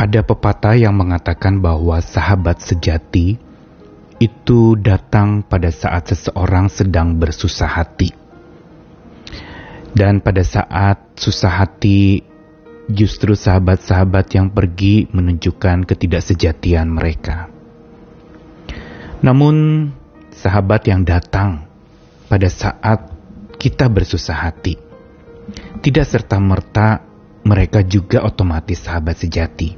Ada pepatah yang mengatakan bahwa sahabat sejati itu datang pada saat seseorang sedang bersusah hati. Dan pada saat susah hati, justru sahabat-sahabat yang pergi menunjukkan ketidaksejatian mereka. Namun, sahabat yang datang pada saat kita bersusah hati, tidak serta-merta mereka juga otomatis sahabat sejati.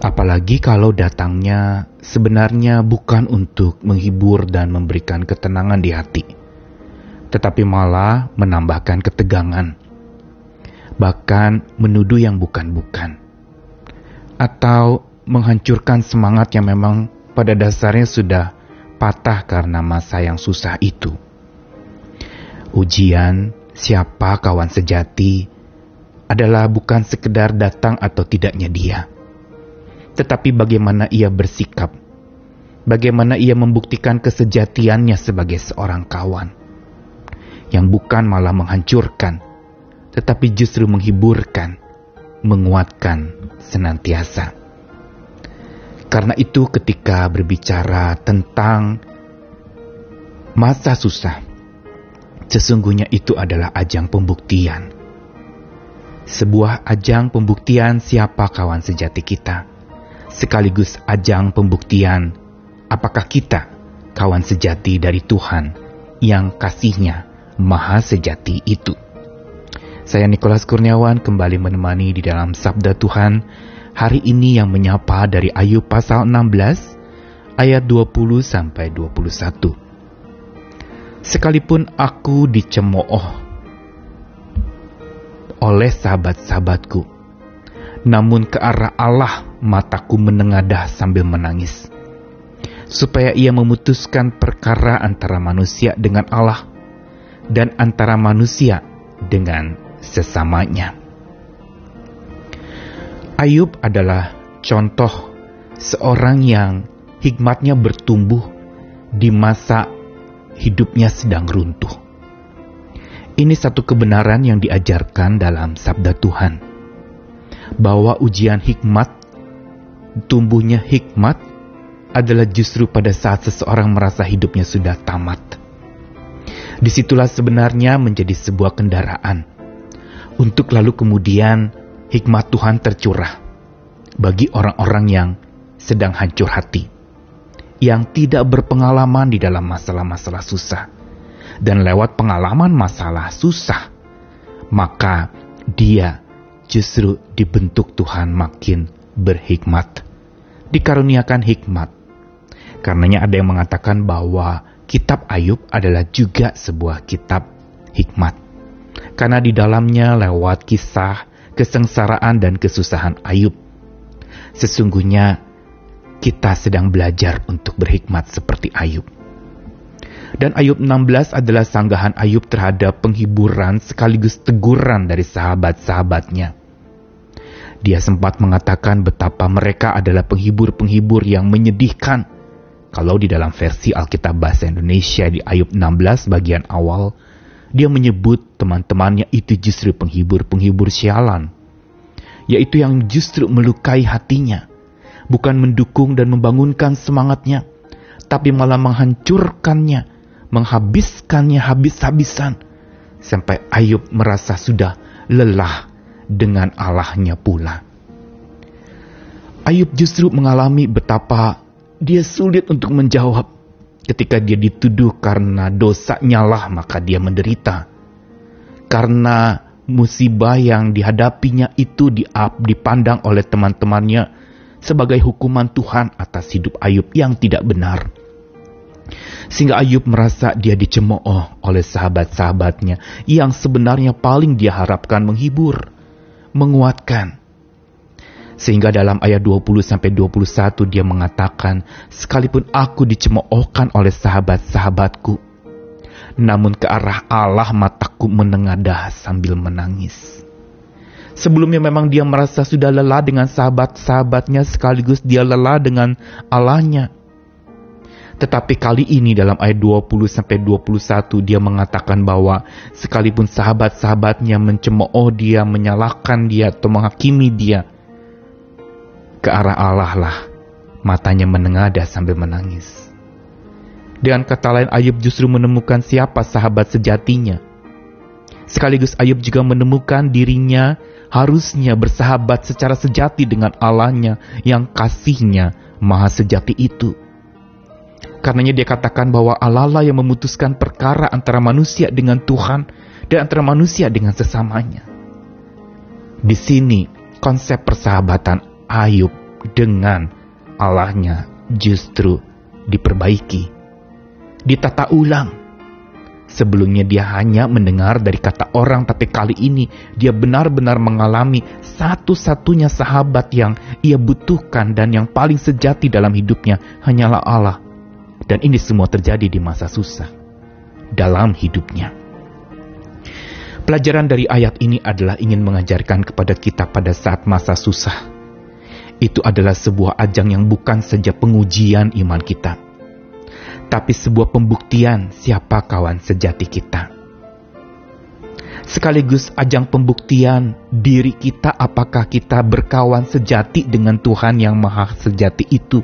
Apalagi kalau datangnya sebenarnya bukan untuk menghibur dan memberikan ketenangan di hati, tetapi malah menambahkan ketegangan, bahkan menuduh yang bukan-bukan, atau menghancurkan semangat yang memang pada dasarnya sudah patah karena masa yang susah itu. Ujian siapa kawan sejati adalah bukan sekedar datang atau tidaknya dia tetapi bagaimana ia bersikap, bagaimana ia membuktikan kesejatiannya sebagai seorang kawan, yang bukan malah menghancurkan, tetapi justru menghiburkan, menguatkan senantiasa. Karena itu, ketika berbicara tentang masa susah, sesungguhnya itu adalah ajang pembuktian. Sebuah ajang pembuktian siapa kawan sejati kita sekaligus ajang pembuktian apakah kita kawan sejati dari Tuhan yang kasihnya maha sejati itu. Saya Nikolas Kurniawan kembali menemani di dalam Sabda Tuhan hari ini yang menyapa dari Ayub pasal 16 ayat 20 sampai 21. Sekalipun aku dicemooh oleh sahabat-sahabatku, namun ke arah Allah mataku menengadah sambil menangis. Supaya ia memutuskan perkara antara manusia dengan Allah dan antara manusia dengan sesamanya. Ayub adalah contoh seorang yang hikmatnya bertumbuh di masa hidupnya sedang runtuh. Ini satu kebenaran yang diajarkan dalam sabda Tuhan, bahwa ujian hikmat tumbuhnya hikmat adalah justru pada saat seseorang merasa hidupnya sudah tamat. Di situlah sebenarnya menjadi sebuah kendaraan. Untuk lalu kemudian hikmat Tuhan tercurah bagi orang-orang yang sedang hancur hati, yang tidak berpengalaman di dalam masalah-masalah susah, dan lewat pengalaman masalah susah, maka dia justru dibentuk Tuhan makin berhikmat, dikaruniakan hikmat. Karenanya ada yang mengatakan bahwa kitab Ayub adalah juga sebuah kitab hikmat. Karena di dalamnya lewat kisah kesengsaraan dan kesusahan Ayub. Sesungguhnya kita sedang belajar untuk berhikmat seperti Ayub. Dan Ayub 16 adalah sanggahan Ayub terhadap penghiburan sekaligus teguran dari sahabat-sahabatnya. Dia sempat mengatakan betapa mereka adalah penghibur-penghibur yang menyedihkan. Kalau di dalam versi Alkitab Bahasa Indonesia di Ayub 16 bagian awal, dia menyebut teman-temannya itu justru penghibur-penghibur sialan. Yaitu yang justru melukai hatinya. Bukan mendukung dan membangunkan semangatnya, tapi malah menghancurkannya, menghabiskannya habis-habisan. Sampai Ayub merasa sudah lelah dengan Allahnya pula. Ayub justru mengalami betapa dia sulit untuk menjawab ketika dia dituduh karena dosanya lah maka dia menderita. Karena musibah yang dihadapinya itu dipandang oleh teman-temannya sebagai hukuman Tuhan atas hidup Ayub yang tidak benar. Sehingga Ayub merasa dia dicemooh oleh sahabat-sahabatnya yang sebenarnya paling dia harapkan menghibur menguatkan. Sehingga dalam ayat 20 sampai 21 dia mengatakan, sekalipun aku dicemoohkan oleh sahabat-sahabatku, namun ke arah Allah mataku menengadah sambil menangis. Sebelumnya memang dia merasa sudah lelah dengan sahabat-sahabatnya sekaligus dia lelah dengan Allahnya. Tetapi kali ini dalam ayat 20 sampai 21 dia mengatakan bahwa sekalipun sahabat-sahabatnya mencemooh dia, menyalahkan dia atau menghakimi dia, Ke arah Allah lah, matanya menengadah sambil menangis. Dengan kata lain, Ayub justru menemukan siapa sahabat sejatinya. Sekaligus Ayub juga menemukan dirinya harusnya bersahabat secara sejati dengan Allahnya yang kasihnya maha sejati itu. Karenanya dia katakan bahwa Allah lah yang memutuskan perkara antara manusia dengan Tuhan dan antara manusia dengan sesamanya. Di sini konsep persahabatan Ayub dengan Allahnya justru diperbaiki, ditata ulang. Sebelumnya dia hanya mendengar dari kata orang, tapi kali ini dia benar-benar mengalami satu-satunya sahabat yang ia butuhkan dan yang paling sejati dalam hidupnya hanyalah Allah. Dan ini semua terjadi di masa susah dalam hidupnya. Pelajaran dari ayat ini adalah ingin mengajarkan kepada kita pada saat masa susah. Itu adalah sebuah ajang yang bukan saja pengujian iman kita, tapi sebuah pembuktian siapa kawan sejati kita. Sekaligus ajang pembuktian diri kita apakah kita berkawan sejati dengan Tuhan yang maha sejati itu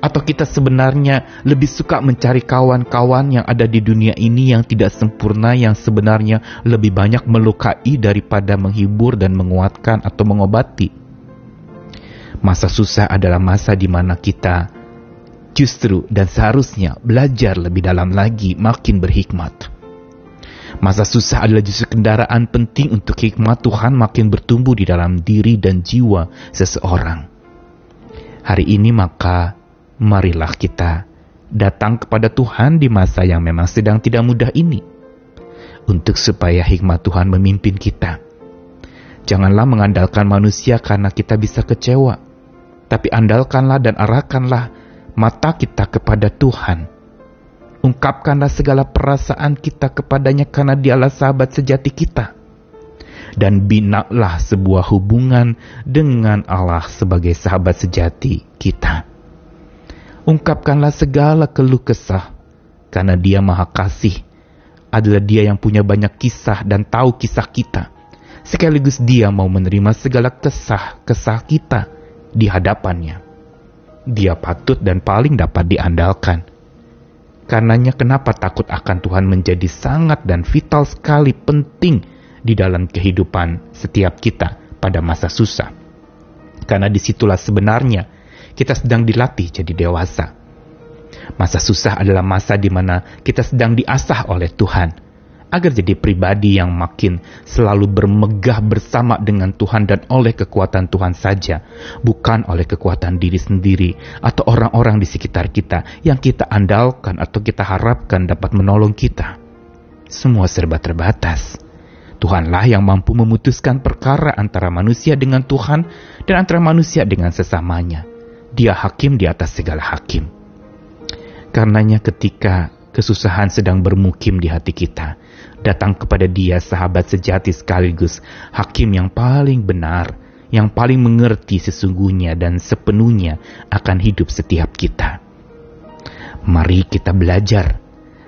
atau kita sebenarnya lebih suka mencari kawan-kawan yang ada di dunia ini yang tidak sempurna, yang sebenarnya lebih banyak melukai daripada menghibur dan menguatkan atau mengobati? Masa susah adalah masa di mana kita justru dan seharusnya belajar lebih dalam lagi, makin berhikmat. Masa susah adalah justru kendaraan penting untuk hikmat Tuhan makin bertumbuh di dalam diri dan jiwa seseorang. Hari ini maka marilah kita datang kepada Tuhan di masa yang memang sedang tidak mudah ini, untuk supaya hikmat Tuhan memimpin kita. Janganlah mengandalkan manusia karena kita bisa kecewa, tapi andalkanlah dan arahkanlah mata kita kepada Tuhan. Ungkapkanlah segala perasaan kita kepadanya karena dialah sahabat sejati kita. Dan binalah sebuah hubungan dengan Allah sebagai sahabat sejati kita ungkapkanlah segala keluh kesah, karena dia maha kasih, adalah dia yang punya banyak kisah dan tahu kisah kita. Sekaligus dia mau menerima segala kesah-kesah kita di hadapannya. Dia patut dan paling dapat diandalkan. Karenanya kenapa takut akan Tuhan menjadi sangat dan vital sekali penting di dalam kehidupan setiap kita pada masa susah. Karena di situlah sebenarnya kita sedang dilatih jadi dewasa. Masa susah adalah masa di mana kita sedang diasah oleh Tuhan agar jadi pribadi yang makin selalu bermegah bersama dengan Tuhan dan oleh kekuatan Tuhan saja, bukan oleh kekuatan diri sendiri atau orang-orang di sekitar kita yang kita andalkan atau kita harapkan dapat menolong kita. Semua serba terbatas. Tuhanlah yang mampu memutuskan perkara antara manusia dengan Tuhan dan antara manusia dengan sesamanya. Dia hakim di atas segala hakim. Karenanya ketika kesusahan sedang bermukim di hati kita, datang kepada dia sahabat sejati sekaligus hakim yang paling benar, yang paling mengerti sesungguhnya dan sepenuhnya akan hidup setiap kita. Mari kita belajar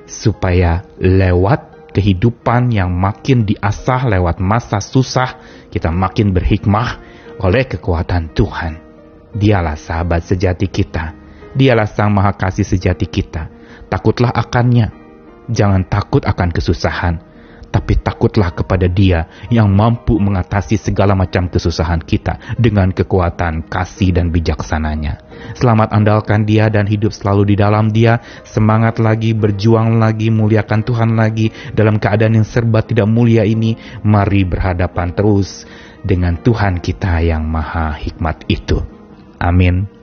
supaya lewat kehidupan yang makin diasah lewat masa susah, kita makin berhikmah oleh kekuatan Tuhan. Dialah sahabat sejati kita. Dialah sang maha kasih sejati kita. Takutlah akannya. Jangan takut akan kesusahan, tapi takutlah kepada Dia yang mampu mengatasi segala macam kesusahan kita dengan kekuatan kasih dan bijaksananya. Selamat andalkan Dia dan hidup selalu di dalam Dia. Semangat lagi, berjuang lagi, muliakan Tuhan lagi dalam keadaan yang serba tidak mulia ini. Mari berhadapan terus dengan Tuhan kita yang maha hikmat itu. Amin.